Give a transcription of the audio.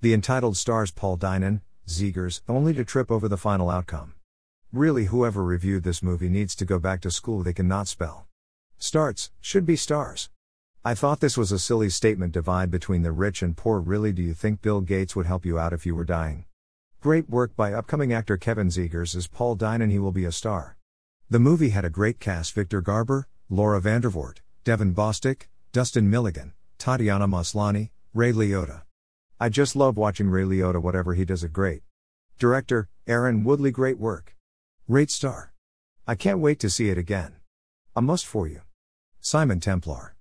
The entitled stars Paul Dynan, Zegers, only to trip over the final outcome. Really, whoever reviewed this movie needs to go back to school, they cannot spell. Starts, should be stars. I thought this was a silly statement divide between the rich and poor. Really, do you think Bill Gates would help you out if you were dying? Great work by upcoming actor Kevin Zegers as Paul Dynan, he will be a star. The movie had a great cast Victor Garber, Laura Vandervoort, Devon Bostick, Dustin Milligan, Tatiana Maslany, Ray Liotta. I just love watching Ray Liotta, whatever he does it great. Director, Aaron Woodley, great work. Rate star. I can't wait to see it again. A must for you. Simon Templar.